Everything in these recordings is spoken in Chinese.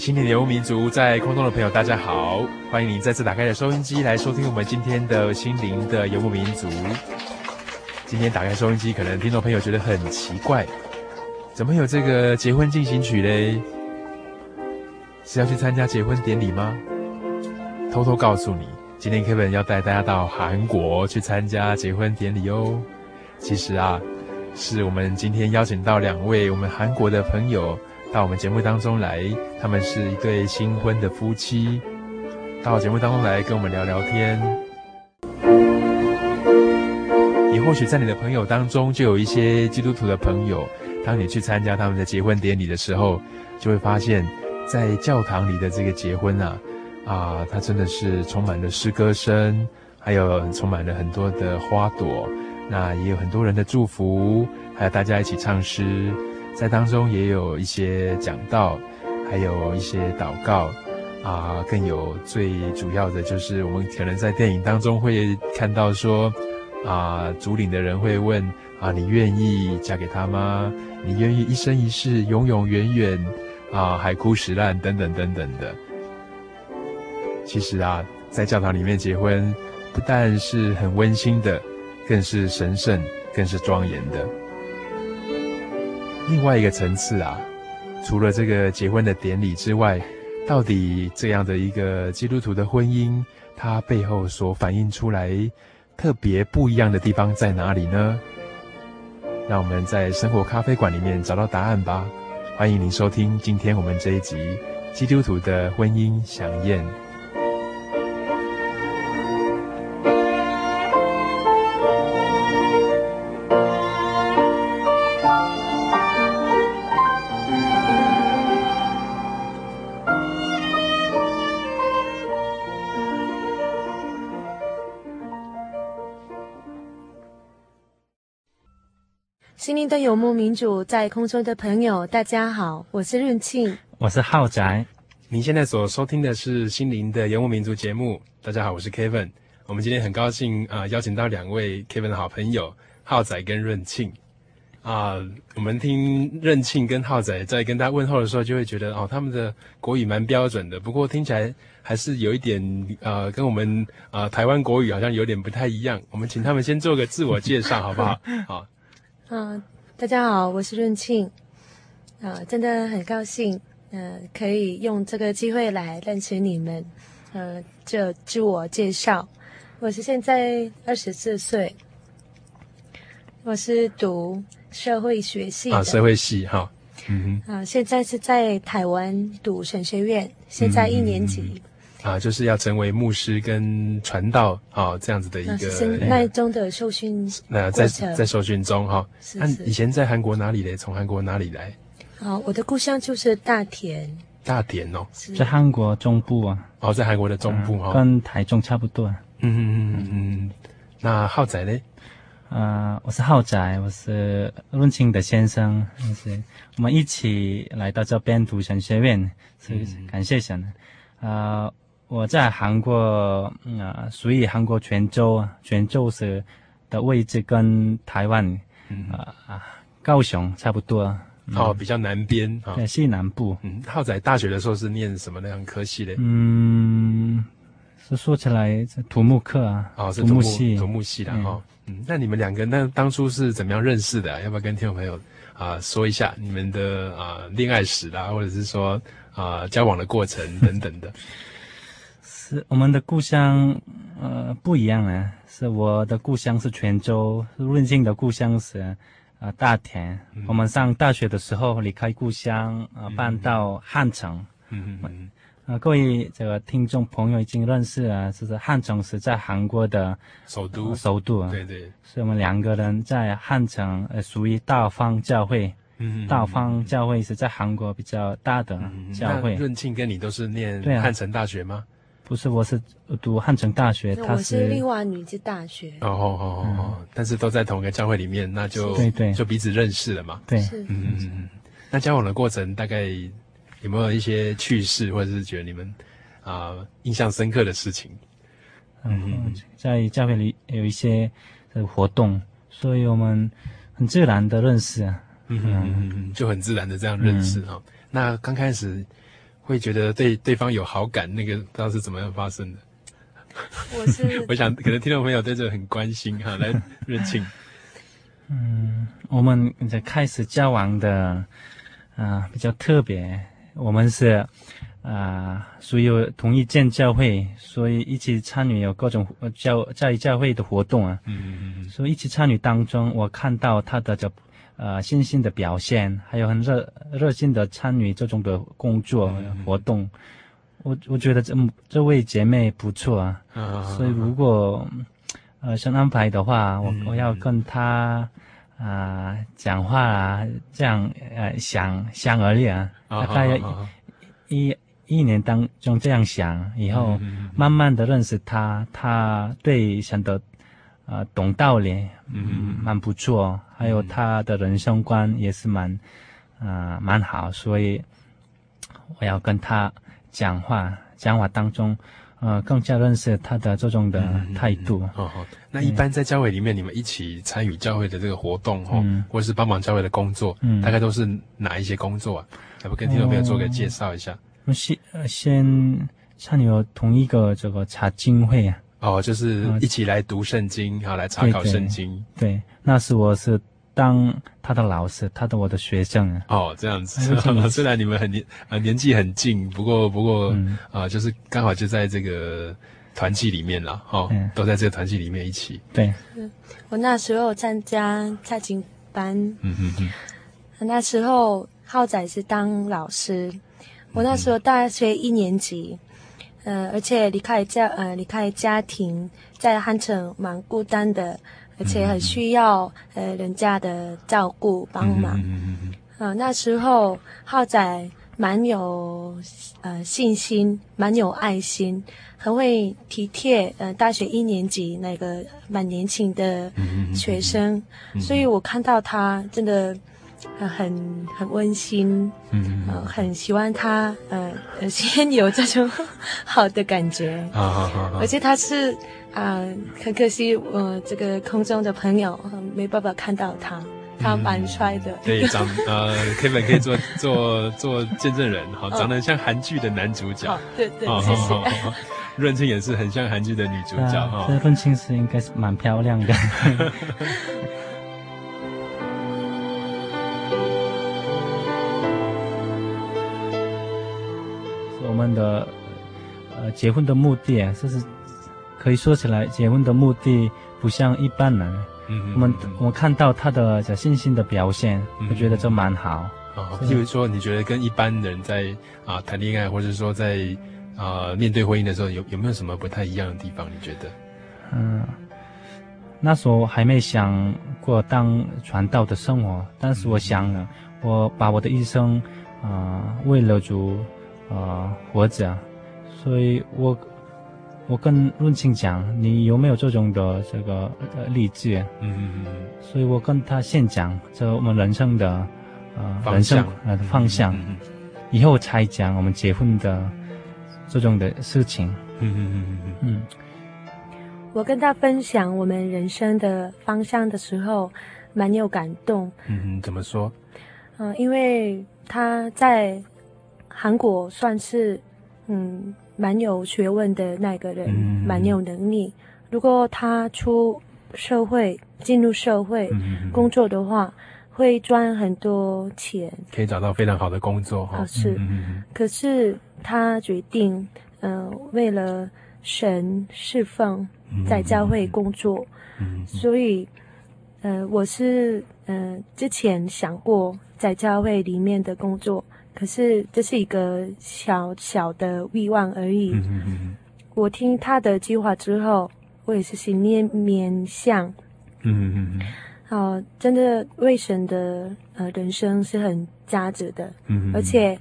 嗨，心灵的游牧民族，在空中的朋友，大家好！欢迎您再次打开的收音机来收听我们今天的心灵的游牧民族。今天打开收音机，可能听众朋友觉得很奇怪，怎么有这个结婚进行曲嘞？是要去参加结婚典礼吗？偷偷告诉你，今天 Kevin 要带大家到韩国去参加结婚典礼哦。其实啊，是我们今天邀请到两位我们韩国的朋友。到我们节目当中来，他们是一对新婚的夫妻，到节目当中来跟我们聊聊天。你或许在你的朋友当中就有一些基督徒的朋友，当你去参加他们的结婚典礼的时候，就会发现，在教堂里的这个结婚啊，啊，它真的是充满了诗歌声，还有充满了很多的花朵，那也有很多人的祝福，还有大家一起唱诗。在当中也有一些讲道，还有一些祷告，啊，更有最主要的就是我们可能在电影当中会看到说，啊，主领的人会问啊，你愿意嫁给他吗？你愿意一生一世、永永远远，啊，海枯石烂等等等等的。其实啊，在教堂里面结婚，不但是很温馨的，更是神圣，更是庄严的。另外一个层次啊，除了这个结婚的典礼之外，到底这样的一个基督徒的婚姻，它背后所反映出来特别不一样的地方在哪里呢？让我们在生活咖啡馆里面找到答案吧。欢迎您收听今天我们这一集《基督徒的婚姻饗宴》。游牧民主，在空中的朋友，大家好，我是润庆，我是浩仔。您现在所收听的是心灵的游牧民族节目。大家好，我是 Kevin。我们今天很高兴啊、呃，邀请到两位 Kevin 的好朋友浩仔跟润庆啊。我们听润庆跟浩仔在跟大家问候的时候，就会觉得哦，他们的国语蛮标准的。不过听起来还是有一点呃，跟我们啊、呃、台湾国语好像有点不太一样。我们请他们先做个自我介绍，好不好？好。嗯、呃，大家好，我是润庆，啊、呃，真的很高兴，嗯、呃，可以用这个机会来认识你们，嗯、呃，就自我介绍，我是现在二十四岁，我是读社会学系啊，社会系哈，嗯哼，啊、呃，现在是在台湾读神学院，现在一年级。嗯嗯啊，就是要成为牧师跟传道啊，这样子的一个那中的受训。那在在受训中哈。那以前在韩国哪里嘞？从韩国哪里来？哦，我的故乡就是大田。大田哦，在韩国中部啊。哦，在韩国的中部哈，跟台中差不多。嗯嗯嗯嗯嗯。那浩仔嘞？呃，我是浩仔，我是润清的先生，是我们一起来到这边读神学院，所以感谢神。啊、呃，我在韩国，啊、呃，属于韩国泉州，泉州是的位置跟台湾，啊啊、呃，高雄差不多。嗯、哦，比较南边，对，西南部。嗯，浩仔大学的时候是念什么那样科系的？嗯，是说起来土木课啊，哦，是土木系，土木系的哈。嗯，那你们两个那当初是怎么样认识的？要不要跟听众朋友啊、呃、说一下你们的啊恋爱史啦，或者是说啊、呃、交往的过程等等的？是我们的故乡呃不一样啊，是我的故乡是泉州，润庆的故乡是。啊，大田，嗯、我们上大学的时候离开故乡，啊，搬到汉城。嗯嗯嗯。啊，各位这个听众朋友已经认识啊，就是汉城是在韩国的首都，首都啊。对对。所以我们两个人在汉城，呃，属于大方教会。嗯嗯。大方教会是在韩国比较大的教会。润庆跟你都是念汉城大学吗？不是，我是读汉城大学，他是立华女子大学。哦哦哦哦，但是都在同一个教会里面，那就对对，就彼此认识了嘛。对，嗯嗯嗯。那交往的过程大概有没有一些趣事，或者是觉得你们啊印象深刻的事情？嗯，在教会里有一些活动，所以我们很自然的认识啊。嗯嗯嗯，就很自然的这样认识哈。那刚开始。会觉得对对方有好感，那个不知道是怎么样发生的。我是 我想可能听众朋友对这个很关心哈，来润庆。嗯，我们在开始交往的啊、呃、比较特别，我们是啊、呃、属于同一间教会，所以一起参与有各种教在教会的活动啊。嗯嗯嗯。所以一起参与当中，我看到他的这。呃，信心的表现，还有很热热心的参与这种的工作活动，嗯、我我觉得这这位姐妹不错啊，啊所以如果呃想安排的话，我我要跟她啊、呃、讲话啊，这样呃想想而已啊，大概一一年当中这样想，以后慢慢的认识她，她对想的。呃，懂道理，嗯，蛮不错，还有他的人生观也是蛮，呃，蛮好，所以我要跟他讲话，讲话当中，呃，更加认识他的这种的态度。哦好，那一般在教会里面，你们一起参与教会的这个活动，哈，或者是帮忙教会的工作，嗯，大概都是哪一些工作啊？要不跟听众朋友做个介绍一下？我先先参与同一个这个查经会啊。哦，就是一起来读圣经，好、嗯、来查考圣经。对，对，那时我是当他的老师，他的我的学生啊。哦，这样子。虽然你们很年呃年纪很近，不过不过啊、嗯呃，就是刚好就在这个团契里面了，哦，嗯、都在这个团契里面一起。对。我那时候参加蔡琴班。嗯嗯嗯。那时候浩仔是当老师，我那时候大学一年级。呃，而且离开家，呃，离开家庭，在汉城蛮孤单的，而且很需要呃人家的照顾帮忙。嗯嗯嗯。呃，那时候浩仔蛮有呃信心，蛮有爱心，很会体贴呃大学一年级那个蛮年轻的学生，所以我看到他真的。呃，很很温馨，嗯，呃，很喜欢他，呃，先有这种好的感觉，啊啊啊！而且他是啊，很、呃、可惜，我、呃、这个空中的朋友、呃、没办法看到他，他蛮帅的，对，长呃，Kevin 可以做 做做见证人，好，长得很像韩剧的男主角，对对，谢谢。润庆也是很像韩剧的女主角，哈，这润庆是应该是蛮漂亮的。们的呃结婚的目的啊，就是可以说起来，结婚的目的不像一般人。嗯哼，我们我们看到他的这信心的表现，我、觉得这蛮好。啊、哦，譬如说，你觉得跟一般人在啊谈恋爱，或者说在啊面对婚姻的时候，有有没有什么不太一样的地方？你觉得？嗯，那时候还没想过当传道的生活，但是我想了，嗯、我把我的一生啊、呃、为了主。啊、呃，活着，所以我我跟润庆讲，你有没有这种的这个呃励志？嗯嗯嗯。所以我跟他先讲这我们人生的呃方向人生呃方向，嗯嗯以后才讲我们结婚的这种的事情。嗯嗯嗯嗯嗯。嗯，我跟他分享我们人生的方向的时候，蛮有感动。嗯嗯，怎么说？嗯、呃，因为他在韩国算是嗯。蛮有学问的那个人，嗯、蛮有能力。如果他出社会，进入社会工作的话，嗯、会赚很多钱，可以找到非常好的工作哈。是，嗯、可是他决定，嗯、呃，为了神释放，在教会工作。嗯、所以，呃，我是嗯、呃，之前想过在教会里面的工作。可是这是一个小小的欲望而已。嗯嗯嗯。我听他的计划之后，我也是心念面向。嗯嗯嗯。哦，真的为神的呃人生是很价值的。嗯。而且，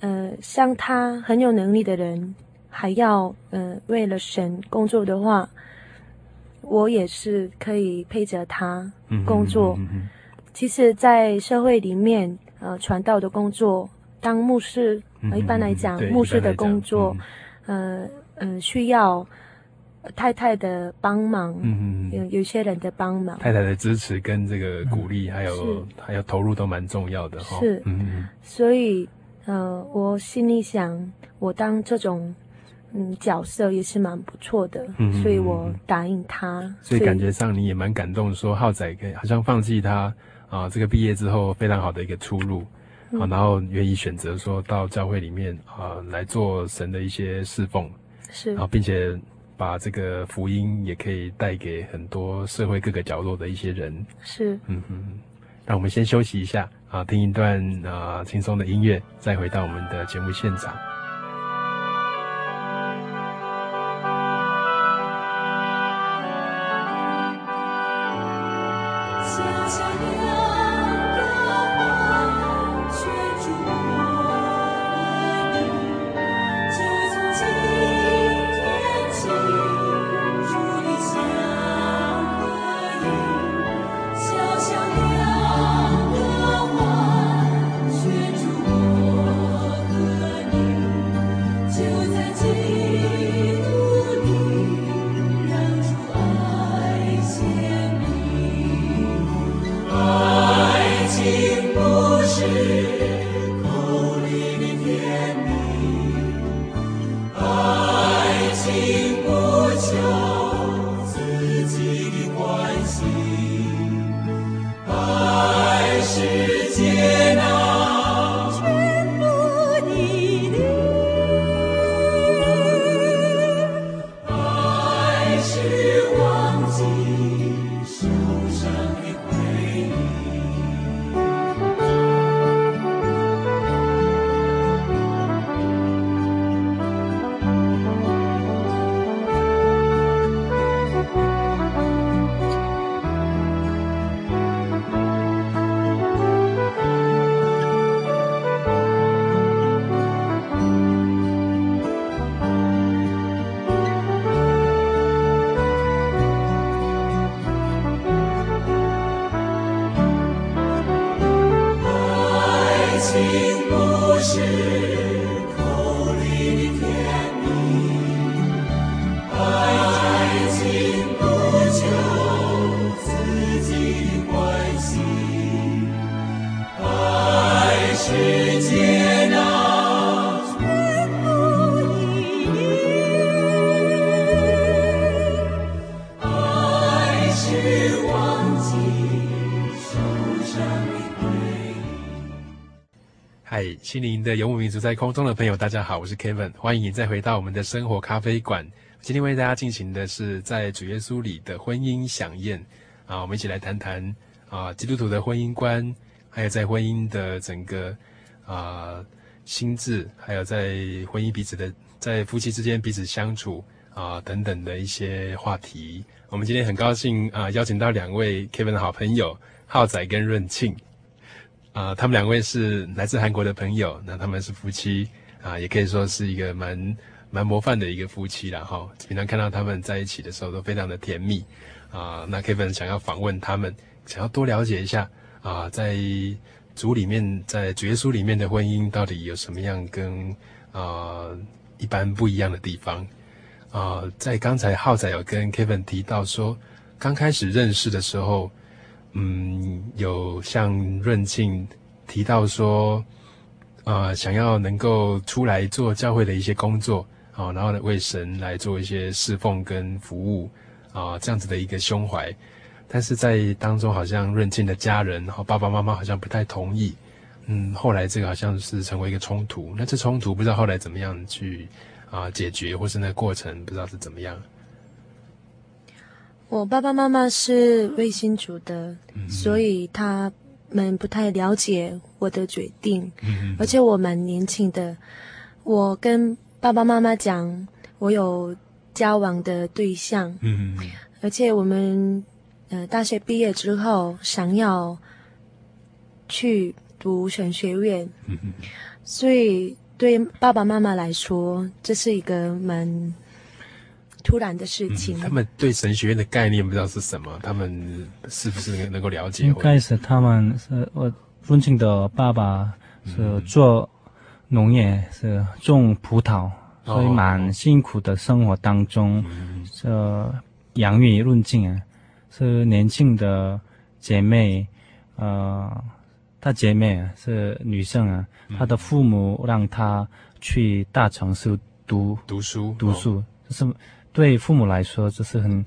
呃，像他很有能力的人，还要呃为了神工作的话，我也是可以陪着他工作。嗯嗯。其实，在社会里面。呃，传道的工作，当牧师，呃、一般来讲，嗯、牧师的工作，嗯、呃呃，需要太太的帮忙，嗯有有些人的帮忙，太太的支持跟这个鼓励，嗯、还有还有投入都蛮重要的哈。是，嗯，所以，呃，我心里想，我当这种嗯角色也是蛮不错的，嗯，所以我答应他。所以感觉上你也蛮感动，说浩仔可以好像放弃他。啊，这个毕业之后非常好的一个出路，啊，然后愿意选择说到教会里面啊来做神的一些侍奉，是，啊，并且把这个福音也可以带给很多社会各个角落的一些人，是，嗯哼，那我们先休息一下啊，听一段啊轻松的音乐，再回到我们的节目现场。心灵的游牧民族，在空中的朋友，大家好，我是 Kevin，欢迎你再回到我们的生活咖啡馆。今天为大家进行的是在主耶稣里的婚姻饗宴啊，我们一起来谈谈啊基督徒的婚姻观，还有在婚姻的整个啊心智，还有在婚姻彼此的在夫妻之间彼此相处啊等等的一些话题。我们今天很高兴啊邀请到两位 Kevin 的好朋友浩仔跟润庆。啊、他们两位是来自韩国的朋友，那他们是夫妻啊，也可以说是一个蛮蛮模范的一个夫妻了哈。平常看到他们在一起的时候都非常的甜蜜啊。那 Kevin 想要访问他们，想要多了解一下啊，在主里面，在主耶稣里面的婚姻到底有什么样跟啊一般不一样的地方啊？在刚才浩仔有跟 Kevin 提到说，刚开始认识的时候，嗯，有像润庆提到说。啊、想要能够出来做教会的一些工作，啊、哦，然后呢为神来做一些侍奉跟服务，啊、这样子的一个胸怀，但是在当中好像润庆的家人，然后爸爸妈妈好像不太同意，嗯，后来这个好像是成为一个冲突，那这冲突不知道后来怎么样去啊、解决，或是那个过程不知道是怎么样。我爸爸妈妈是卫星族的，嗯、所以他。们不太了解我的决定，嗯、而且我蛮年轻的。我跟爸爸妈妈讲，我有交往的对象，嗯、而且我们呃大学毕业之后想要去读神学院，嗯、所以对爸爸妈妈来说，这是一个蛮。突然的事情，嗯，他们对神学院的概念不知道是什么，他们是不是能够了解？应该是他们是我父亲的爸爸是做农业，嗯、是种葡萄，哦，所以蛮辛苦的生活当中，是养育润庆啊，是年轻的姐妹，呃，她姐妹是女生啊，她的父母让她去大城市读读书，读书，就是。对父母来说，这是很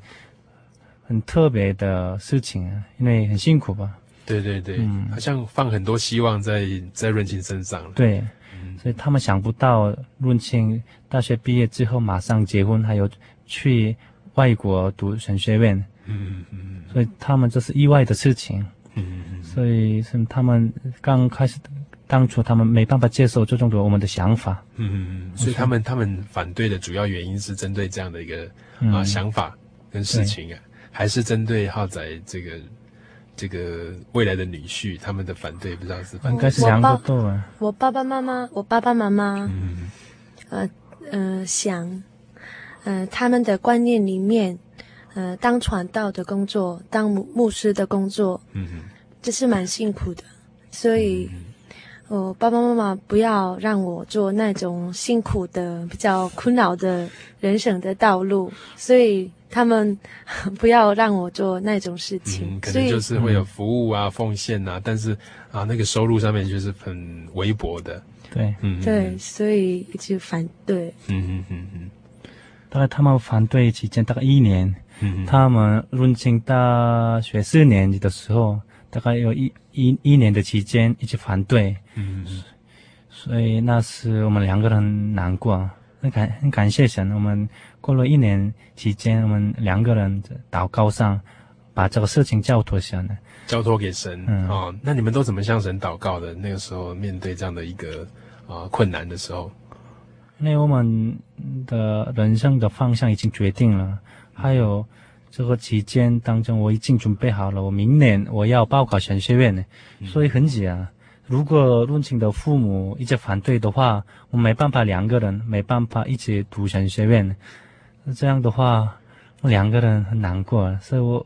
很特别的事情啊，因为很辛苦吧。对对对，嗯，好像放很多希望在在润清身上。对，嗯，所以他们想不到润清大学毕业之后马上结婚，还有去外国读神学院。嗯嗯嗯，所以他们这是意外的事情。嗯嗯，所以是他们刚开始的。当初他们没办法接受这种的我们的想法，嗯，所以他们他们反对的主要原因是针对这样的一个、嗯、啊想法跟事情啊，还是针对浩仔这个这个未来的女婿他们的反对，不知道是反对应该是两个都啊。我爸爸妈妈，我爸爸妈妈，嗯呃呃想，呃他们的观念里面，呃当传道的工作，当牧牧师的工作，嗯嗯，这是蛮辛苦的，所以。嗯我爸爸妈妈不要让我做那种辛苦的、比较困扰的人生的道路，所以他们不要让我做那种事情。嗯，可能就是会有服务啊、奉献啊，但是啊，那个收入上面就是很微薄的。对，嗯，对，所以一直反对。嗯嗯嗯嗯。大概他们反对期间大概一年。嗯嗯。他们润庆大学四年级的时候。大概有一一一年的期间一直反对，嗯，所以那时我们两个人难过，很感很感谢神。我们过了一年期间，我们两个人祷告上把这个事情交托下来，交托给神。嗯，哦，那你们都怎么向神祷告的？那个时候面对这样的一个啊困难的时候，因为我们的人生的方向已经决定了，还有。这个期间当中，我已经准备好了。我明年我要报考神学院，所以很急啊。如果润庆的父母一直反对的话，我没办法两个人没办法一起读神学院。这样的话，我两个人很难过。所以我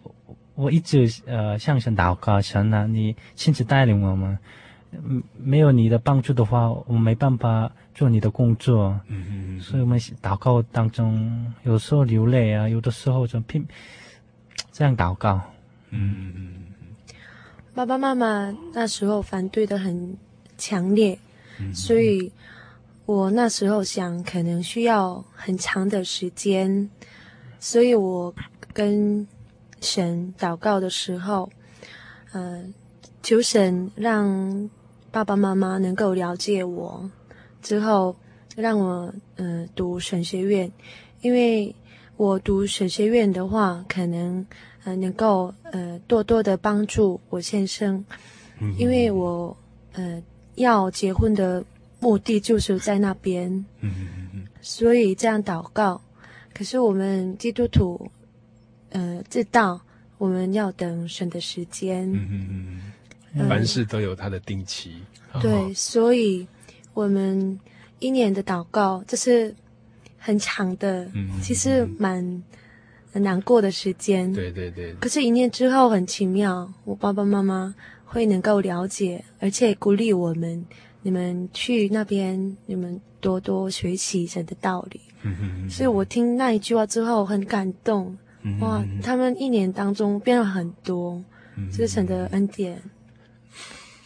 我一直呃向神祷告，神啊，你亲自带领我们。嗯，没有你的帮助的话，我没办法做你的工作。嗯嗯，所以我们祷告当中，有时候流泪啊，有的时候就拼这样祷告。嗯嗯嗯。爸爸妈妈那时候反对的很强烈，嗯，所以我那时候想，可能需要很长的时间，所以我跟神祷告的时候，呃，求神让。爸爸妈妈能够了解我之后，让我呃读神学院，因为我读神学院的话，可能呃能够呃多多的帮助我先生，嗯、因为我呃要结婚的目的就是在那边，嗯、所以这样祷告。可是我们基督徒呃知道我们要等神的时间。嗯凡事都有它的定期，对，所以我们一年的祷告，这是很长的，嗯。其实蛮很难过的时间。对对对。可是，一年之后很奇妙，我爸爸妈妈会能够了解，而且鼓励我们，你们去那边，你们多多学习神的道理。嗯嗯。所以我听那一句话之后很感动，嗯哇，他们一年当中变了很多，嗯这是神的恩典。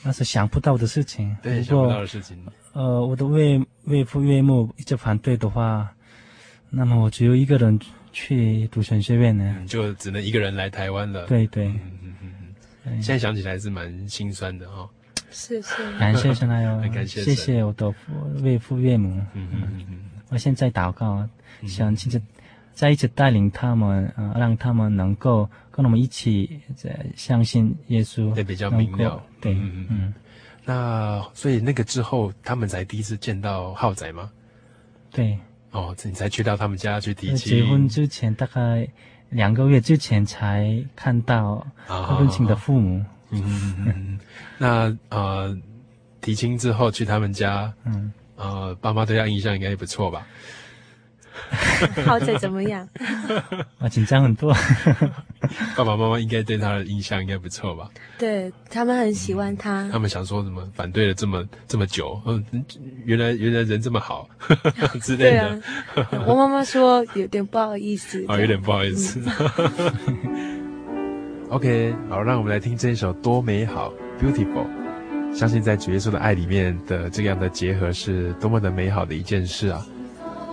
那是想不到的事情。对，如想不到的事情。呃，我的岳岳父岳母一直反对的话，那么我只有一个人去读神学院呢。嗯，就只能一个人来台湾了。对对。嗯嗯嗯嗯。现在想起来是蛮心酸的哈。是是。感谢神还有，感谢谢谢我的岳父岳母。嗯嗯嗯。我现在祷告，想亲自再一次带领他们，呃，让他们能够跟我们一起在相信耶稣。对，比较明了。对，嗯嗯。那所以那个之后，他们才第一次见到浩仔吗？对。哦，你才去到他们家去提亲。结婚之前大概两个月之前才看到婚庆的父母。嗯。那呃，提亲之后去他们家，嗯，呃，爸妈对他印象应该也不错吧？浩仔怎么样？啊，紧张很多。爸爸妈妈应该对他的印象应该不错吧？对，他们很喜欢他。嗯、他们想说什么？反对了这么这么久，嗯，原来原来人这么好 之类的。啊、我妈妈说有点不好意思。哦，有点不好意思。嗯、OK，好，让我们来听这一首多美好，Beautiful。相信在主耶稣的爱里面的这样的结合是多么的美好的一件事啊！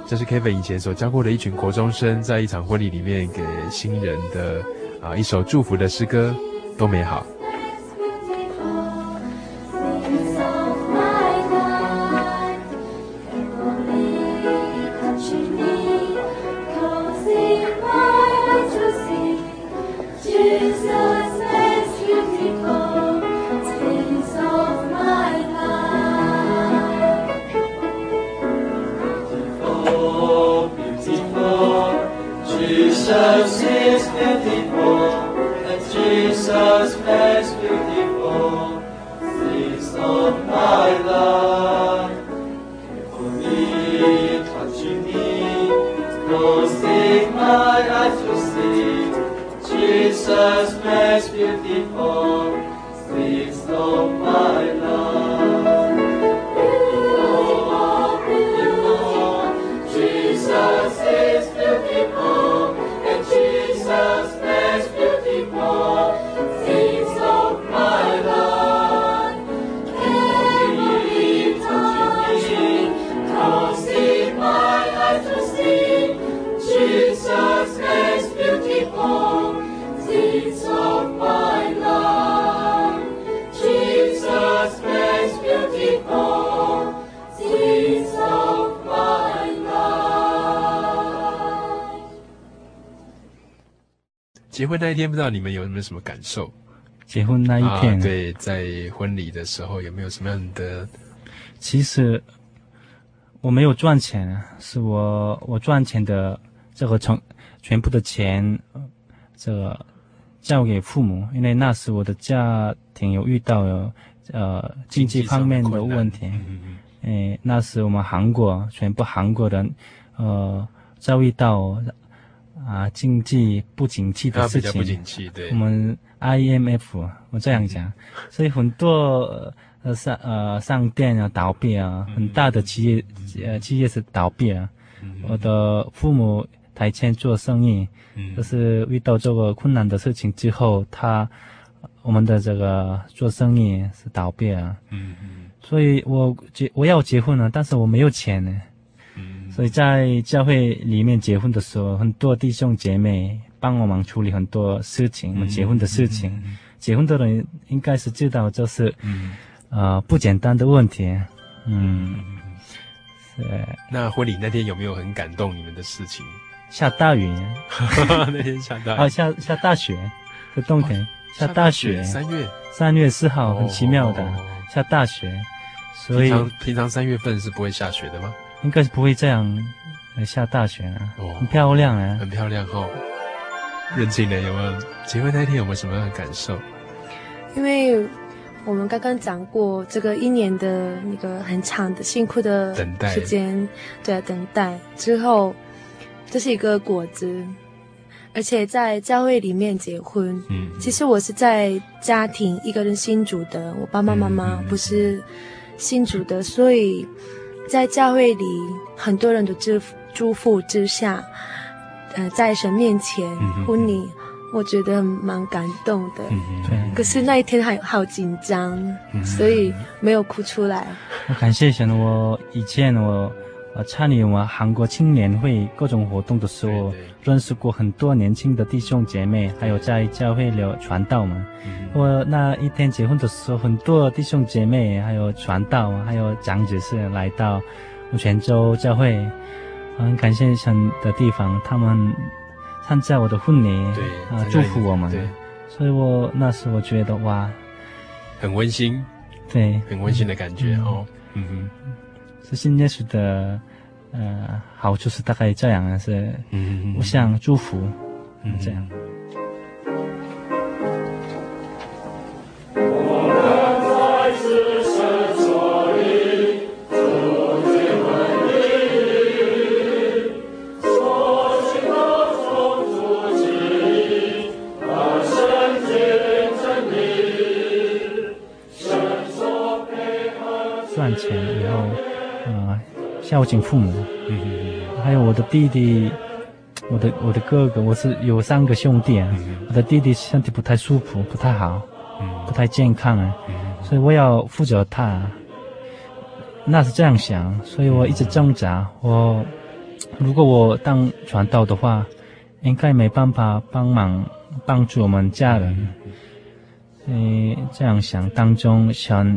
这是 Kevin 以前所教过的一群国中生，在一场婚礼里面给新人的啊一首祝福的诗歌，多美好。Christmas beautiful, sweet snow white. 婚那一天，不知道你们有没有什么感受？结婚那一天，啊、对，在婚礼的时候有没有什么样的？其实我没有赚钱，是我我赚钱的这个成全部的钱，这个交给父母，因为那时我的家庭有遇到有呃经济方面的问题，嗯那时我们韩国全部韩国人呃遭遇到。啊，经济不景气的事情，不景气，对，我们 IMF，我这样讲，嗯、所以很多呃商呃商店啊倒闭啊，很大的企业、嗯、呃企业是倒闭啊。嗯、我的父母台前做生意，嗯、就是遇到这个困难的事情之后，他我们的这个做生意是倒闭啊。嗯嗯，所以我结我要结婚了，但是我没有钱呢。所以在教会里面结婚的时候，很多弟兄姐妹帮我们处理很多事情，我们结婚的事情。结婚的人应该是知道，就是，嗯、呃，不简单的问题。嗯，是。那婚礼那天有没有很感动你们的事情？下大雨，那天下大雨，啊，下下大雪，在冬天、哦、下大雪。三月三月四号，很奇妙的、哦、下大雪。所以平常平常三月份是不会下雪的吗？应该是不会这样下大雪啊，哦、很漂亮啊，很漂亮哦。认亲的有没有？结婚那天有没有什么样的感受？因为我们刚刚讲过这个一年的那个很长的辛苦的等待时间，对啊，等待之后，这是一个果子，而且在教会里面结婚。嗯，其实我是在家庭一个人信主的，我爸爸妈妈不是信主的，所以在教会里很多人的祝福祝福之下，呃，在神面前婚礼。我觉得蛮感动的，对。可是那一天还好紧张，所以没有哭出来。我 感谢神，我以前我我参与我们韩国青年会各种活动的时候，认识过很多年轻的弟兄姐妹，还有在教会里传道嘛。我那一天结婚的时候，很多弟兄姐妹，还有传道，还有长子是来到泉州教会，很感谢神的地方，他们。参加我的婚礼，对啊，祝福我们，对，所以我那时我觉得哇，很温馨，对，很温馨的感觉哦，嗯嗯，是信耶稣的，呃，好处是大概这样，是，嗯，互相祝福，嗯，这样。孝敬父母，嗯嗯，还有我的弟弟，我的我的哥哥，我是有三个兄弟啊。我的弟弟身体不太舒服，不太好，不太健康啊，所以我要负责他。那是这样想，所以我一直挣扎。我如果我当传道的话，应该没办法帮忙帮助我们家人。嗯，这样想当中想。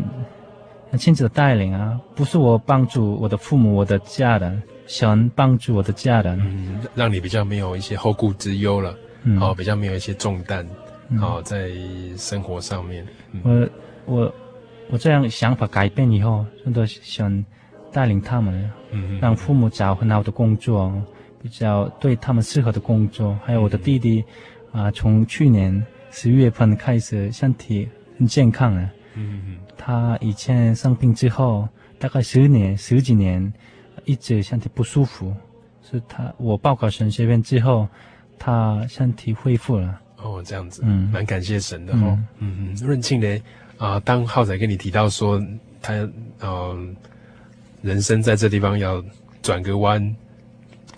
亲子的带领啊，不是我帮助我的父母、我的家人，想帮助我的家人，嗯，让你比较没有一些后顾之忧了，嗯，哦，比较没有一些重担，嗯，哦，在生活上面。嗯，我我我这样想法改变以后，真的想带领他们，嗯，让父母找很好的工作，比较对他们适合的工作。还有我的弟弟，啊，呃，从去年十一月份开始身体很健康啊，嗯嗯。他以前生病之后，大概十年、十几年，一直身体不舒服。是他我报考神学院之后，他身体恢复了。哦，这样子，嗯，蛮感谢神的哦。嗯嗯，润庆呢？啊、呃，当浩仔跟你提到说他呃人生在这地方要转个弯，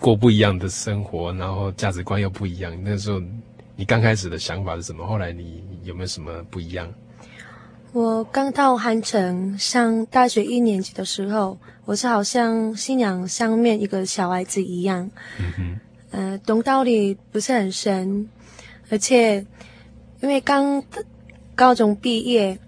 过不一样的生活，然后价值观又不一样。那时候你刚开始的想法是什么？后来你有没有什么不一样？我刚到汉城上大学一年级的时候，我是好像信仰上面一个小孩子一样，嗯哼，呃，懂道理不是很深，而且因为刚高中毕业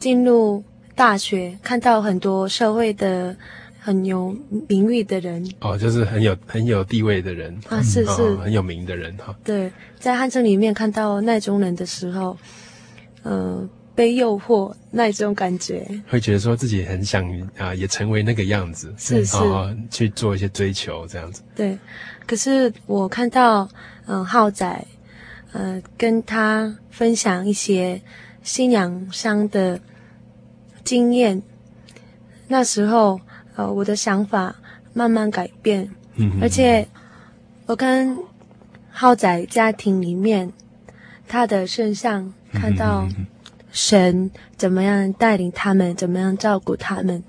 进入大学，看到很多社会的很有名誉的人，哦，就是很有很有地位的人啊，是是、哦、很有名的人哈。对，在汉城里面看到那种人的时候，呃。被诱惑那种感觉，会觉得说自己很想啊，也成为那个样子，是是、哦，去做一些追求这样子。对，可是我看到嗯浩仔，呃，跟他分享一些信仰上的经验，那时候呃我的想法慢慢改变，嗯而且我跟浩仔家庭里面他的身上看到。神怎么样带领他们，怎么样照顾他们，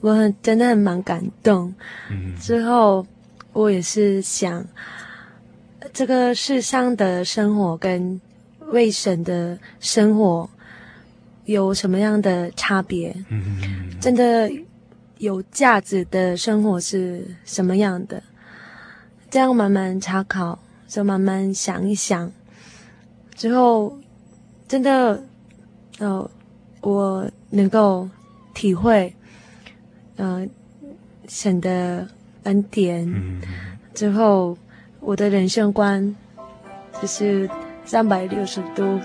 我很真的很蛮感动。嗯，之后我也是想，这个世上的生活跟为神的生活有什么样的差别？嗯，真的有价值的生活是什么样的？这样慢慢查考，就慢慢想一想，之后真的。哦，我能够体会，嗯、呃，神的恩典，嗯、之后我的人生观就是三百六十度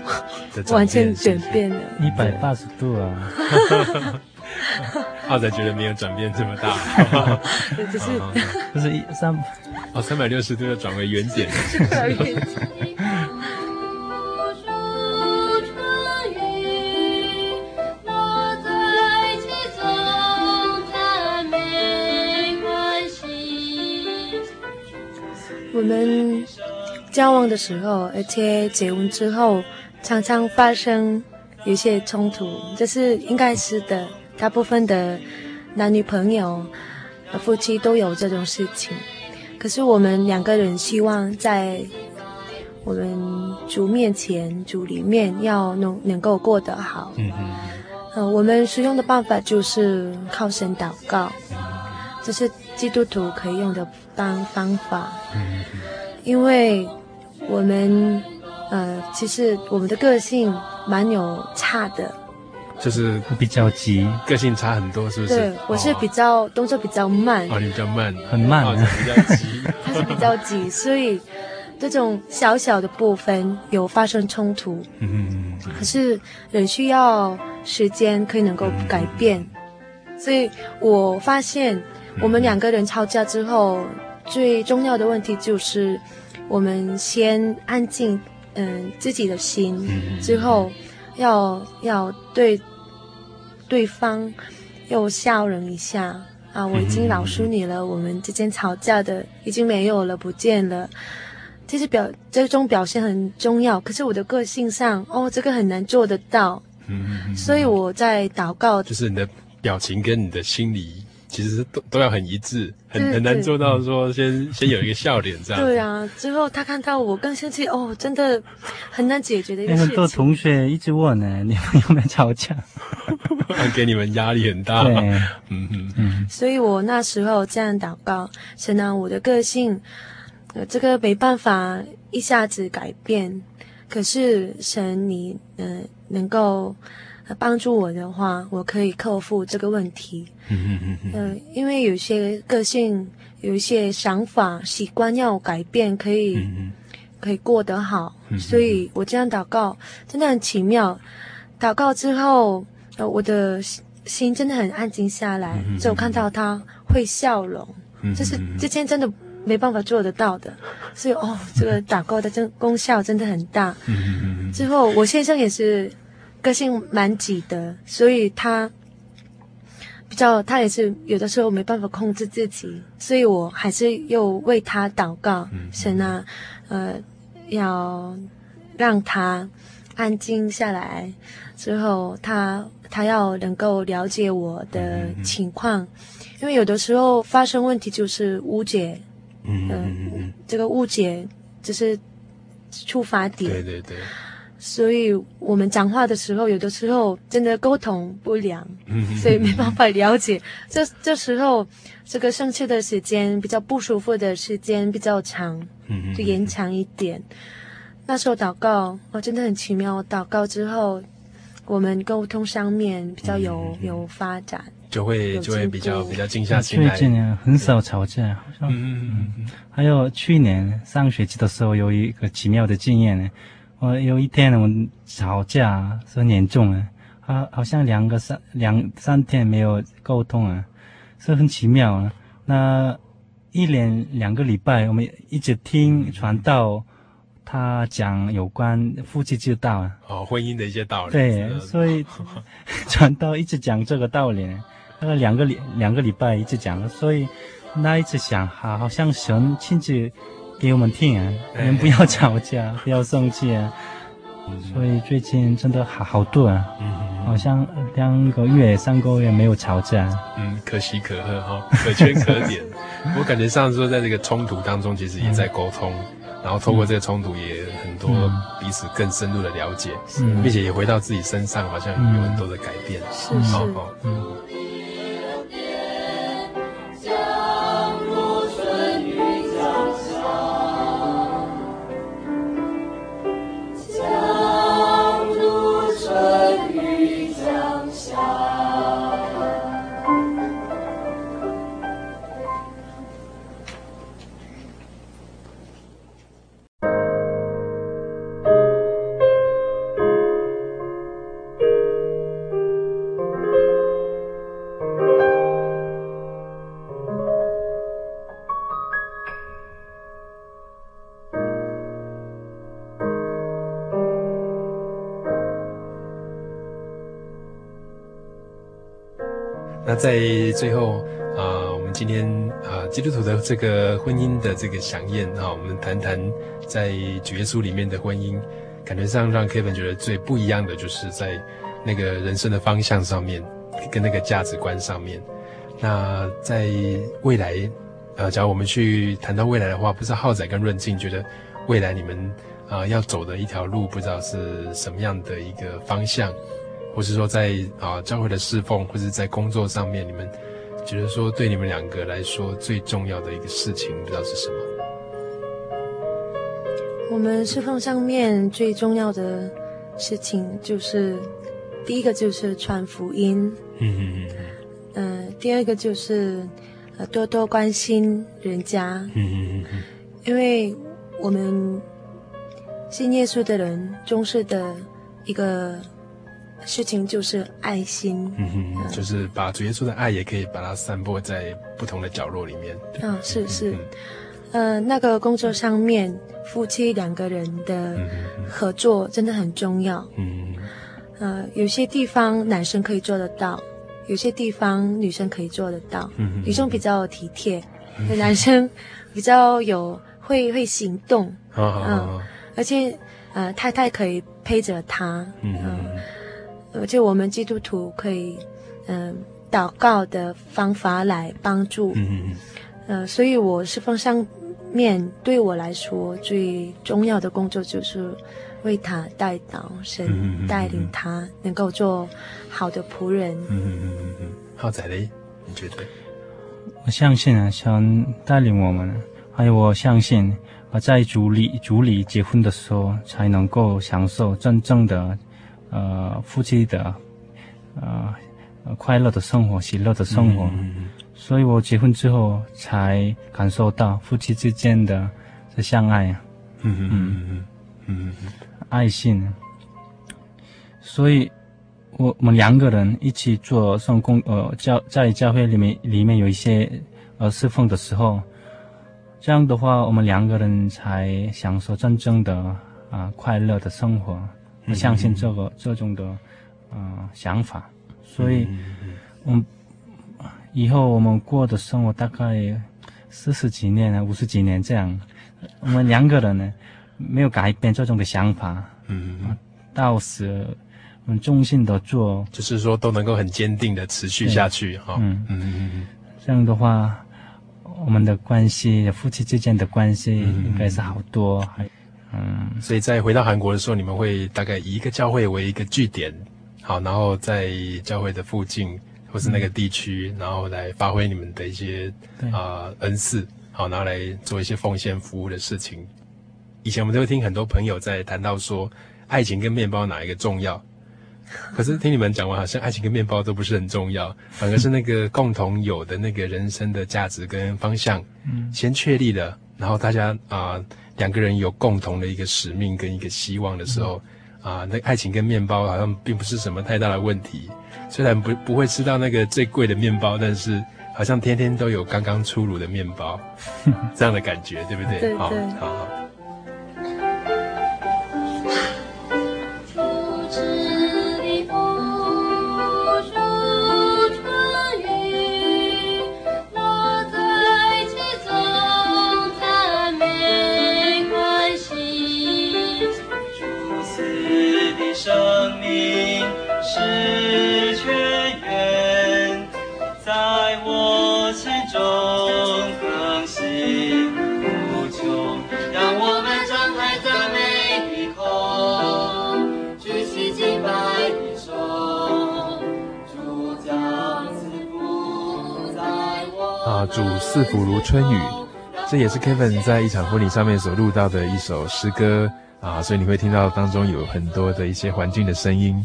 完全转变了，一百八十度啊！浩仔觉得没有转变这么大，就是就是一三哦，三百六十度要转为原点。们交往的时候，而且结婚之后，常常发生有些冲突，这是应该是的。大部分的男女朋友、夫妻都有这种事情。可是我们两个人希望在我们主面前、主里面要能能够过得好。嗯嗯。呃，我们使用的办法就是靠神祷告，这是基督徒可以用的方方法。嗯嗯。因为我们呃，其实我们的个性蛮有差的。就是比较急，个性差很多，是不是？对，我是比较、哦、动作比较慢。哦，你比较慢，很慢，哦、比较急。他是比较急，所以这种小小的部分有发生冲突。嗯嗯嗯。可是人需要时间可以能够改变，嗯、所以我发现我们两个人吵架之后，嗯、最重要的问题就是我们先安静，嗯，自己的心，嗯、之后要要对。对方又笑容一下啊！我已经饶恕你了，嗯、我们之间吵架的已经没有了，不见了。其实表这种表现很重要，可是我的个性上，哦，这个很难做得到。嗯，嗯，所以我在祷告，就是你的表情跟你的心理。其实都都要很一致，很很难做到说先、嗯、先有一个笑脸这样。对啊，之后他看到我更生气，哦，真的很难解决的一个事情。很多同学一直问呢，你们有没有吵架？给你们压力很大。对，嗯嗯嗯。所以我那时候这样祷告，神啊，我的个性，呃，这个没办法一下子改变，可是神你，嗯、呃，能够。帮助我的话，我可以克服这个问题。嗯嗯嗯嗯。因为有些个性，有一些想法、习惯要改变，可以、嗯、可以过得好。嗯、所以我这样祷告，真的很奇妙。祷告之后，呃，我的心真的很安静下来。嗯、就看到他会笑容，嗯、这是之前真的没办法做得到的。所以哦，这个祷告的真功效真的很大。嗯、之后我先生也是。个性蛮急的，所以他比较，他也是有的时候没办法控制自己，所以我还是又为他祷告，嗯、神啊，呃，要让他安静下来，之后他他要能够了解我的情况，嗯、因为有的时候发生问题就是误解，嗯、呃，这个误解就是出发点，对对对。所以我们讲话的时候，有的时候真的沟通不良，所以没办法了解。这这时候，这个生气的时间比较不舒服的时间比较长，就延长一点。那时候祷告，我真的很奇妙。祷告之后，我们沟通上面比较有有发展，就会就会比较比较静下心来。最近，很少吵架，好像。嗯嗯。还有去年上学期的时候，有一个奇妙的经验呢。我有一天我们吵架，是很严重啊，好，好像两个三两三天没有沟通啊，是很奇妙啊。那一连两个礼拜，我们一直听传道，他讲有关夫妻之道啊，哦，婚姻的一些道理。对，所以 传道一直讲这个道理，那个两个礼两个礼拜一直讲，所以那一直想，好，好像神亲自。给我们听啊，你们不要吵架，哎、不要生气啊。嗯、所以最近真的好好多啊，嗯、好像两个月、三个月没有吵架。嗯，可喜可贺哈，可圈可点。我感觉上次说，在这个冲突当中，其实也在沟通，嗯、然后透过这个冲突，也很多彼此更深入的了解，嗯、并且也回到自己身上，好像有很多的改变。是是，嗯。那在最后啊、我们今天啊、基督徒的这个婚姻的这个饗宴啊，我们谈谈在主耶稣里面的婚姻，感觉上让 Kevin 觉得最不一样的，就是在那个人生的方向上面，跟那个价值观上面。那在未来，呃，假如我们去谈到未来的话，不知道浩仔跟润静觉得未来你们啊、要走的一条路，不知道是什么样的一个方向。或是说在啊教会的侍奉，或是在工作上面，你们觉得说对你们两个来说最重要的一个事情，不知道是什么？我们侍奉上面最重要的事情就是，第一个就是传福音，嗯嗯嗯嗯，呃，第二个就是呃多多关心人家，嗯嗯嗯嗯，因为我们信耶稣的人重视的一个。事情就是爱心，嗯哼，就是把主耶稣的爱也可以把它散播在不同的角落里面。嗯，是是，呃，那个工作上面，夫妻两个人的合作真的很重要。嗯，呃，有些地方男生可以做得到，有些地方女生可以做得到。嗯，女生比较体贴，男生比较有会会行动。嗯，而且呃，太太可以陪着他。嗯。而且我们基督徒可以，嗯、呃，祷告的方法来帮助，嗯嗯呃，所以我侍奉上面对我来说最重要的工作就是为他代祷，神带领他能够做好的仆人。嗯嗯嗯嗯嗯。浩仔嘞，你觉得？我相信啊，神带领我们，还有我相信，我在主里主里结婚的时候才能够享受真正的。呃，夫妻的，呃，快乐的生活，喜乐的生活，嗯、所以我结婚之后才感受到夫妻之间的这相爱，嗯嗯嗯嗯嗯，爱心。所以我我们两个人一起做圣工，呃，教在教会里面里面有一些呃侍奉的时候，这样的话，我们两个人才享受真正的啊、呃、快乐的生活。我相信这个这种的，呃，想法，所以，我们以后我们过的生活大概四十几年啊，五十几年这样，我们两个人呢，没有改变这种的想法，嗯，到时我们忠心的做，就是说都能够很坚定的持续下去哈，嗯。嗯嗯，这样的话，我们的关系，夫妻之间的关系应该是好多，还。嗯，所以在回到韩国的时候，你们会大概以一个教会为一个据点，好，然后在教会的附近或是那个地区，嗯、然后来发挥你们的一些啊、呃、恩赐，好，拿来做一些奉献服务的事情。以前我们都会听很多朋友在谈到说，爱情跟面包哪一个重要？可是听你们讲完，好像爱情跟面包都不是很重要，反而是那个 共同有的那个人生的价值跟方向，嗯，先确立了，然后大家啊。呃两个人有共同的一个使命跟一个希望的时候，嗯、啊，那爱情跟面包好像并不是什么太大的问题。虽然不不会吃到那个最贵的面包，但是好像天天都有刚刚出炉的面包，这样的感觉，对不对？对对。好，好好。啊主赐福如春雨，这也是 Kevin 在一场婚礼上面所录到的一首诗歌啊，所以你会听到当中有很多的一些环境的声音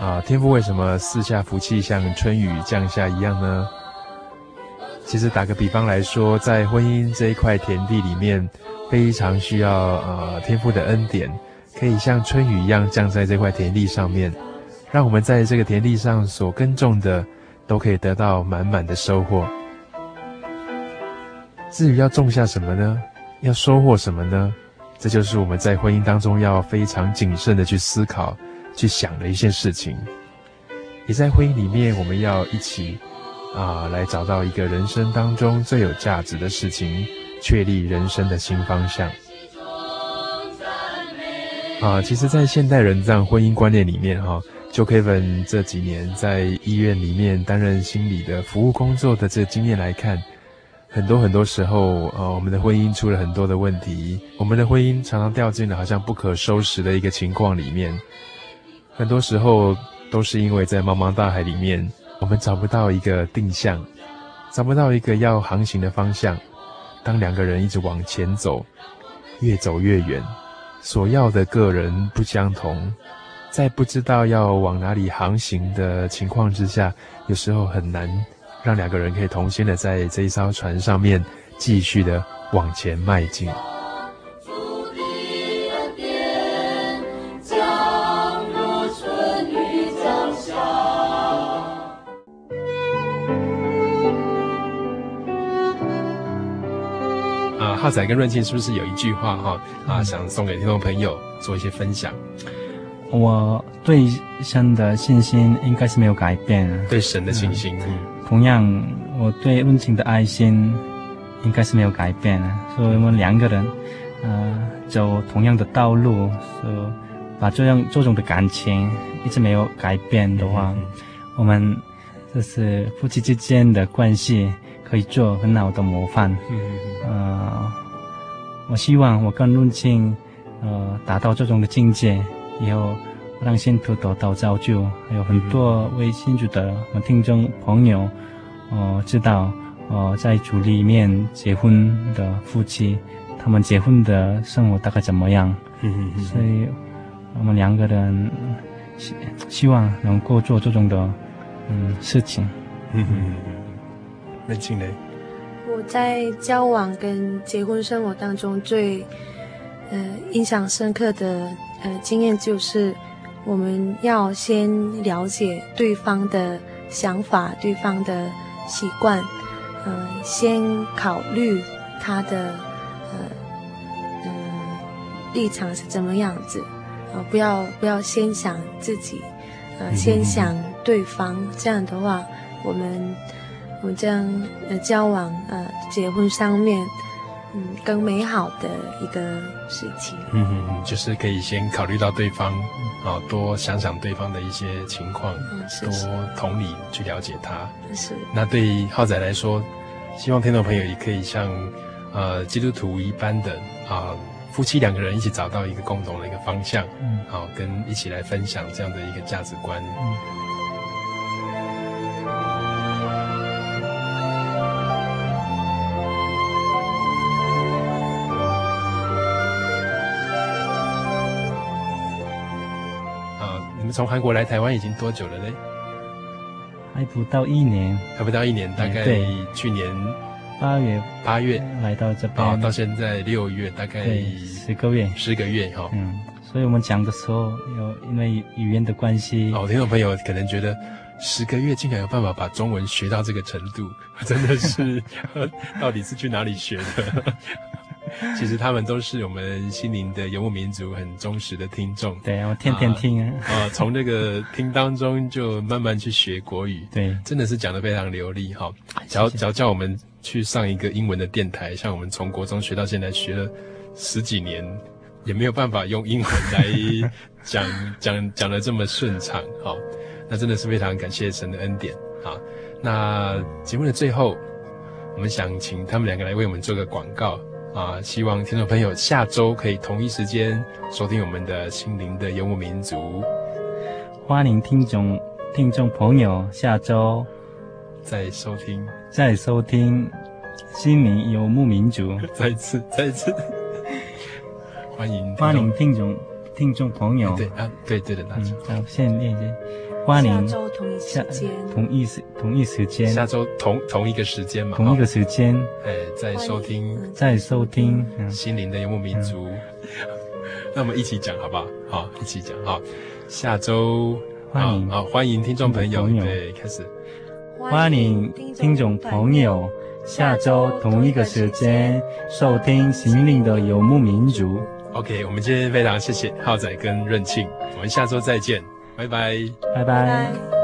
啊。天父为什么四下福气像春雨降下一样呢？其实打个比方来说，在婚姻这一块田地里面，非常需要啊天父的恩典，可以像春雨一样降在这块田地上面，让我们在这个田地上所耕种的，都可以得到满满的收获。至于要种下什么呢？要收获什么呢？这就是我们在婚姻当中要非常谨慎的去思考、去想的一件事情。也在婚姻里面，我们要一起啊，来找到一个人生当中最有价值的事情，确立人生的新方向。啊，其实，在现代人这样婚姻观念里面，哈，就 Kevin 这几年在医院里面担任心理的服务工作的这经验来看，很多很多时候，呃，我们的婚姻出了很多的问题，我们的婚姻常常掉进了好像不可收拾的一个情况里面，很多时候都是因为在茫茫大海里面。我们找不到一个定向，找不到一个要航行的方向。当两个人一直往前走，越走越远，所要的个人不相同，在不知道要往哪里航行的情况之下，有时候很难让两个人可以同心的在这一艘船上面继续的往前迈进。浩仔跟润庆是不是有一句话哈啊，想送给听众朋友做一些分享？我对神的信心应该是没有改变，对神的信心。嗯，同样，我对润庆的爱心应该是没有改变的，所以我们两个人，呃，走同样的道路，所以把这样这种的感情一直没有改变的话，我们就是夫妻之间的关系。可以做很好的模范。嗯，呃，我希望我跟润庆，呃，达到这种的境界以后，让信徒得到造就，还有很多为信主的我听众朋友，呃，知道，呃，在主里面结婚的夫妻，他们结婚的生活大概怎么样？嗯嗯，所以，我们两个人希希望能够做这种的，嗯，事情。嗯嗯。润庆呢？我在交往跟结婚生活当中最，呃，印象深刻的呃经验就是，我们要先了解对方的想法、对方的习惯，呃，先考虑他的呃嗯、立场是怎么样子，呃，不要不要先想自己，呃，先想对方，这样的话，我们。我们这样呃交往呃结婚上面，嗯更美好的一个事情。嗯嗯嗯，就是可以先考虑到对方，啊、嗯、多想想对方的一些情况，嗯、是是多同理去了解他。是。那对于浩仔来说，希望听众朋友也可以像呃基督徒一般的啊夫妻两个人一起找到一个共同的一个方向，嗯，好、啊、跟一起来分享这样的一个价值观。嗯。从韩国来台湾已经多久了呢？还不到一年，还不到一年，大概去年八月八月来到这边，哦，到现在六月，大概十个月，十个月哈。嗯，所以我们讲的时候，有因为语言的关系，哦，听众朋友可能觉得十个月竟然有办法把中文学到这个程度，真的是，到底是去哪里学的？其实他们都是我们心灵的游牧民族很忠实的听众。对，我天天听啊，啊，从那个听当中就慢慢去学国语。对，真的是讲得非常流利哈。只要只要叫我们去上一个英文的电台，像我们从国中学到现在学了十几年，也没有办法用英文来讲讲讲得这么顺畅。哈，那真的是非常感谢神的恩典。啊，那节目的最后，我们想请他们两个来为我们做个广告。啊，希望听众朋友下周可以同一时间收听我们的心灵的游牧民族。欢迎听众听众朋友下周再收听再收听心灵游牧民族。再次再次欢迎欢迎听众听众朋友。对啊，对对的，那嗯好，现在链接。欢迎下周同一时间，同一时同一时间，下周同同一个时间嘛，同一个时间，哎，在收听，在收听心灵的游牧民族，那我们一起讲好不好？好，一起讲好。下周欢迎。好，欢迎听众朋友，对，开始，欢迎听众朋友，下周同一个时间收听心灵的游牧民族。OK，我们今天非常谢谢浩仔跟润庆，我们下周再见。拜拜，拜拜。拜拜。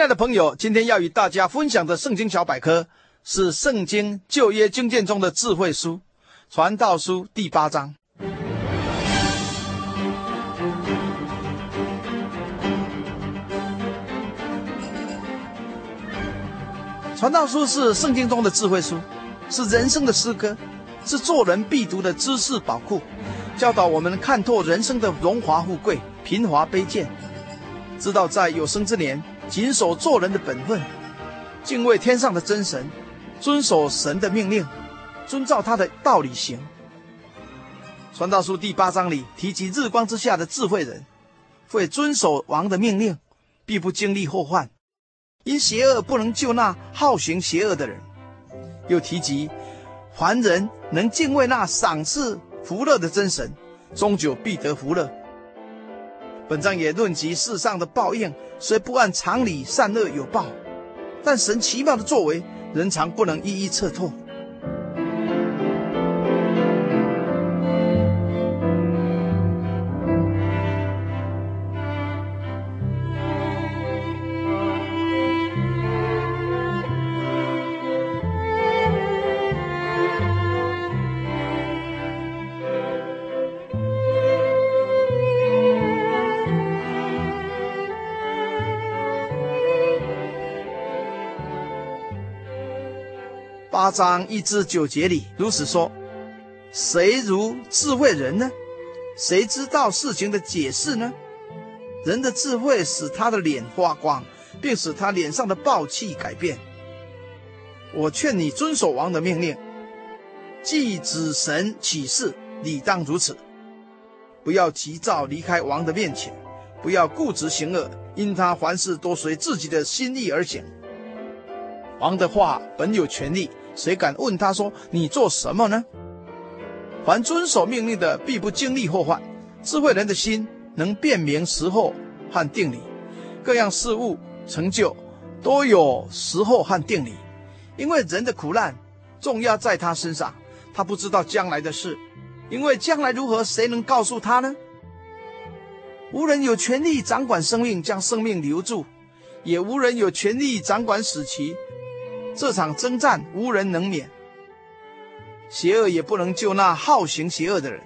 亲爱的朋友，今天要与大家分享的圣经小百科是圣经旧约经卷中的智慧书《传道书》第八章。《传道书》是圣经中的智慧书，是人生的诗歌，是做人必读的知识宝库，教导我们看透人生的荣华富贵、贫华卑贱，知道在有生之年。谨守做人的本分，敬畏天上的真神，遵守神的命令，遵照他的道理行。传道书第八章里提及日光之下的智慧人，会遵守王的命令，必不经历祸患；因邪恶不能救那好行邪恶的人。又提及凡人能敬畏那赏赐福乐的真神，终久必得福乐。本章也论及世上的报应，虽不按常理善恶有报，但神奇妙的作为，人常不能一一测透。八章一至九节里如此说：谁如智慧人呢？谁知道事情的解释呢？人的智慧使他的脸发光，并使他脸上的暴气改变。我劝你遵守王的命令，既指神起誓，理当如此。不要急躁离开王的面前，不要固执行恶，因他凡事都随自己的心意而行。王的话本有权力。谁敢问他说：“你做什么呢？”凡遵守命令的，必不经历祸患。智慧人的心能辨明时候和定理，各样事物成就都有时候和定理。因为人的苦难重压在他身上，他不知道将来的事，因为将来如何，谁能告诉他呢？无人有权力掌管生命，将生命留住；也无人有权力掌管死期。这场征战无人能免，邪恶也不能救那好行邪恶的人。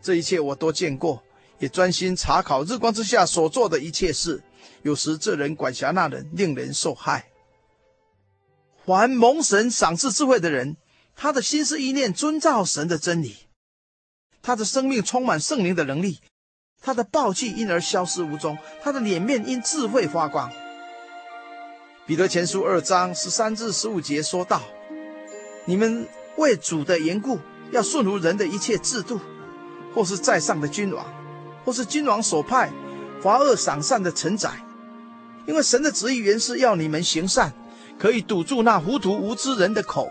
这一切我都见过，也专心查考日光之下所做的一切事。有时这人管辖那人，令人受害。凡蒙神赏赐智慧的人，他的心思意念遵照神的真理，他的生命充满圣灵的能力，他的暴气因而消失无踪，他的脸面因智慧发光。彼得前书二章十三至十五节说道：“你们为主的缘故，要顺服人的一切制度，或是在上的君王，或是君王所派罚恶赏善的臣宰，因为神的旨意原是要你们行善，可以堵住那糊涂无知人的口。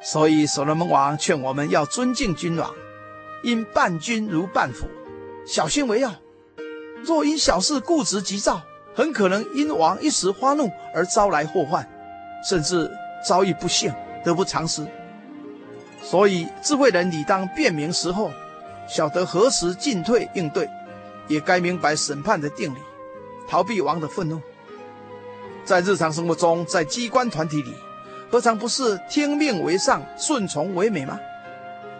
所以所罗门王劝我们要尊敬君王，因伴君如伴虎，小心为要。若因小事固执急躁。”很可能因王一时发怒而招来祸患，甚至遭遇不幸，得不偿失。所以智慧人理当辨明时候，晓得何时进退应对，也该明白审判的定理，逃避王的愤怒。在日常生活中，在机关团体里，何尝不是听命为上，顺从为美吗？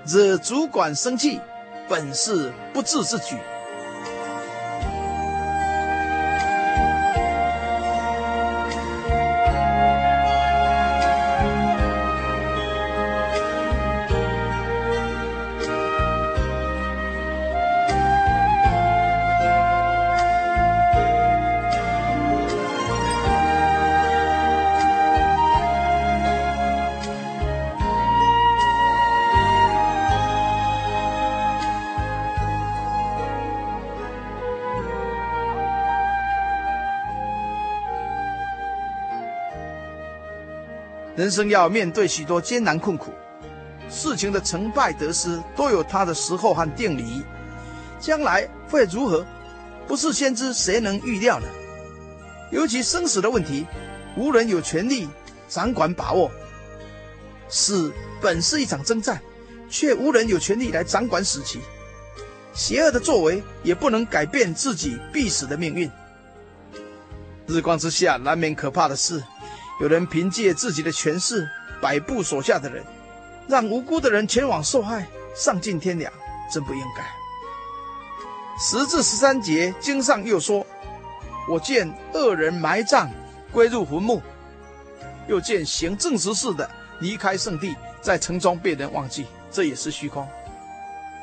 惹主管生气，本是不智之举。人生要面对许多艰难困苦，事情的成败得失都有它的时候和定理，将来会如何，不是先知谁能预料呢？尤其生死的问题，无人有权利掌管把握。死本是一场征战，却无人有权利来掌管死期。邪恶的作为也不能改变自己必死的命运。日光之下难免可怕的事，有人凭借自己的权势摆布手下的人，让无辜的人前往受害，丧尽天良，真不应该。十至十三节经上又说：“我见恶人埋葬，归入坟墓；又见行正直事的离开圣地，在城中被人忘记。”这也是虚空。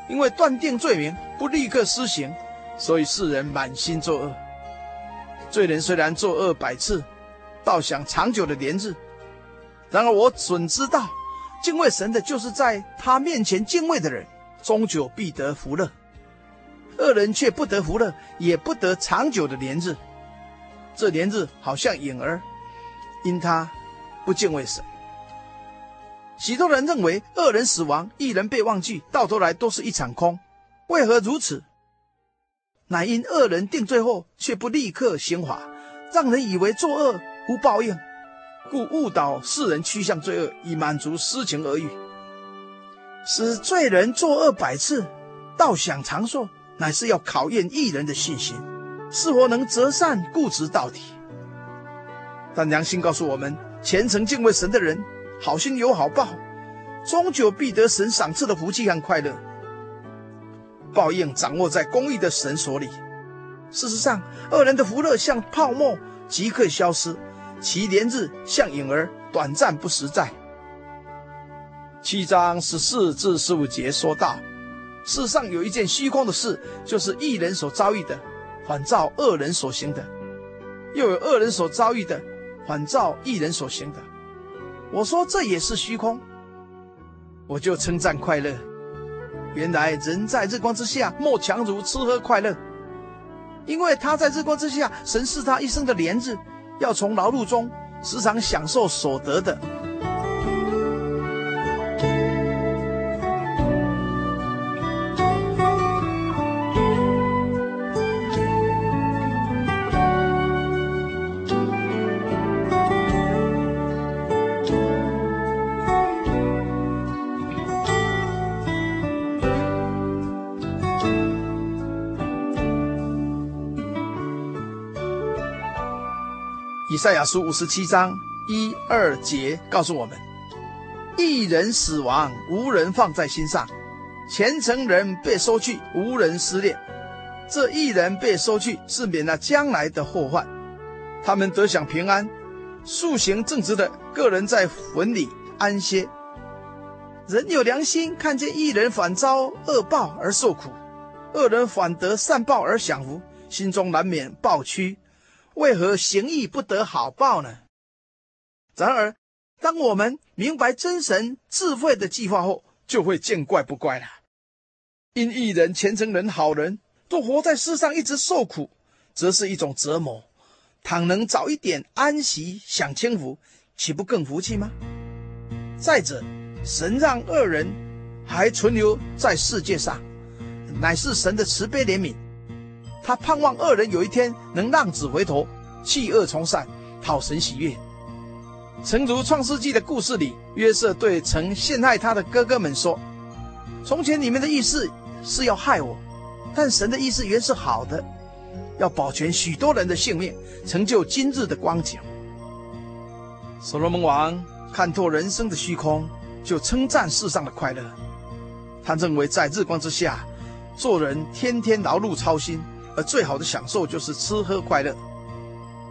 因为断定罪名不立刻施行，所以世人满心作恶。罪人虽然作恶百次，倒享长久的连日。然而我准知道，敬畏神的，就是在他面前敬畏的人，终久必得福乐。恶人却不得福乐，也不得长久的连日。这连日好像影儿，因他不敬畏神。许多人认为恶人死亡，一人被忘记，到头来都是一场空。为何如此？乃因恶人定罪后却不立刻刑罚，让人以为作恶无报应，故误导世人趋向罪恶，以满足私情而欲。使罪人作恶百次，倒想长寿，乃是要考验义人的信心，是否能择善固执到底。但良心告诉我们，虔诚敬畏神的人。好心有好报，终究必得神赏赐的福气和快乐。报应掌握在公义的神手里。事实上，恶人的福乐像泡沫，即刻消失；其怜日像影儿，短暂不实在。七章十四至十五节说道：世上有一件虚空的事，就是一人所遭遇的，反照恶人所行的；又有恶人所遭遇的，反照一人所行的。我说这也是虚空，我就称赞快乐。原来人在日光之下，莫强如吃喝快乐，因为他在日光之下，神是他一生的怜日，要从劳碌中时常享受所得的。赛亚书五十七章一二节告诉我们：一人死亡，无人放在心上；虔诚人被收去，无人思念。这一人被收去，是免了将来的祸患；他们得享平安。素行正直的个人在坟里安歇。人有良心，看见一人反遭恶报而受苦，恶人反得善报而享福，心中难免抱屈。为何行义不得好报呢？然而，当我们明白真神智慧的计划后，就会见怪不怪了。因义人、虔诚人、好人都活在世上，一直受苦，则是一种折磨。倘能早一点安息，享清福，岂不更福气吗？再者，神让恶人还存留在世界上，乃是神的慈悲怜悯。他盼望恶人有一天能浪子回头，弃恶从善，讨神喜悦。诚如创世纪的故事里，约瑟对曾陷害他的哥哥们说：“从前你们的意思是要害我，但神的意思原是好的，要保全许多人的性命，成就今日的光景。”所罗门王看透人生的虚空，就称赞世上的快乐。他认为在日光之下，做人天天劳碌操心。而最好的享受就是吃喝快乐，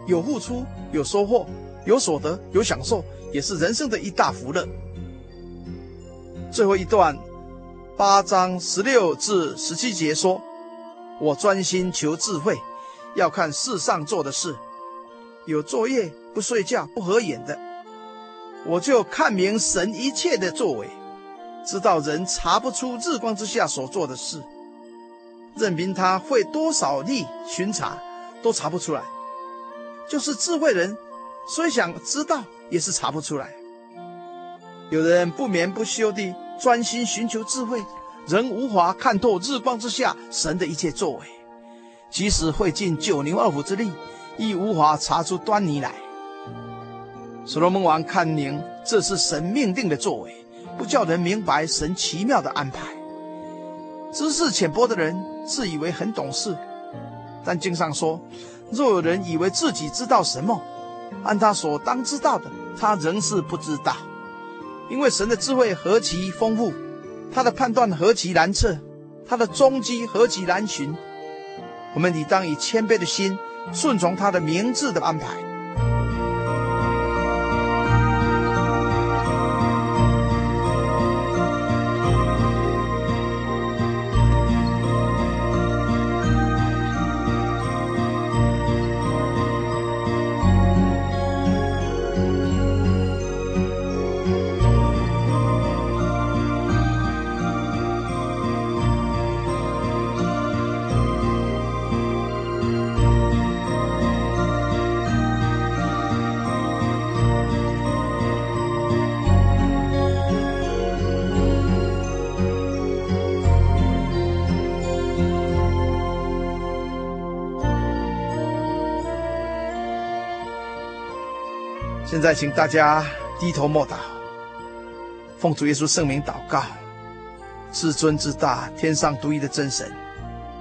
有付出，有收获，有所得，有享受，也是人生的一大福乐。最后一段，八章十六至十七节说：“我专心求智慧，要看世上做的事，有作业不睡觉不合眼的，我就看明神一切的作为，知道人查不出日光之下所做的事。”任凭他费多少力巡查，都查不出来。就是智慧人，虽想知道，也是查不出来。有人不眠不休地专心寻求智慧，仍无法看透日光之下神的一切作为。即使费尽九牛二虎之力，亦无法查出端倪来。所罗门王看明这是神命定的作为，不叫人明白神奇妙的安排。知识浅薄的人自以为很懂事，但经上说，若有人以为自己知道什么，按他所当知道的，他仍是不知道。因为神的智慧何其丰富，他的判断何其难测，他的踪迹何其难寻。我们理当以谦卑的心，顺从他的明智的安排。现在，请大家低头默祷，奉主耶稣圣名祷告。至尊至大、天上独一的真神，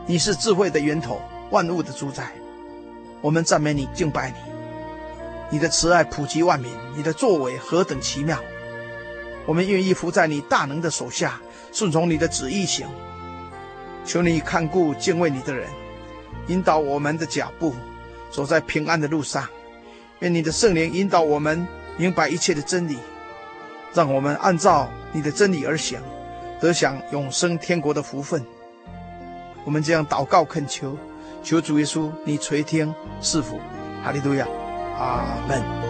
你是智慧的源头，万物的主宰。我们赞美你，敬拜你。你的慈爱普及万民，你的作为何等奇妙！我们愿意服在你大能的手下，顺从你的旨意行。求你看顾敬畏你的人，引导我们的脚步，走在平安的路上。愿你的圣灵引导我们明白一切的真理，让我们按照你的真理而行，得享永生天国的福分。我们这样祷告恳求，求主耶稣你垂听赐福，哈利路亚，阿门。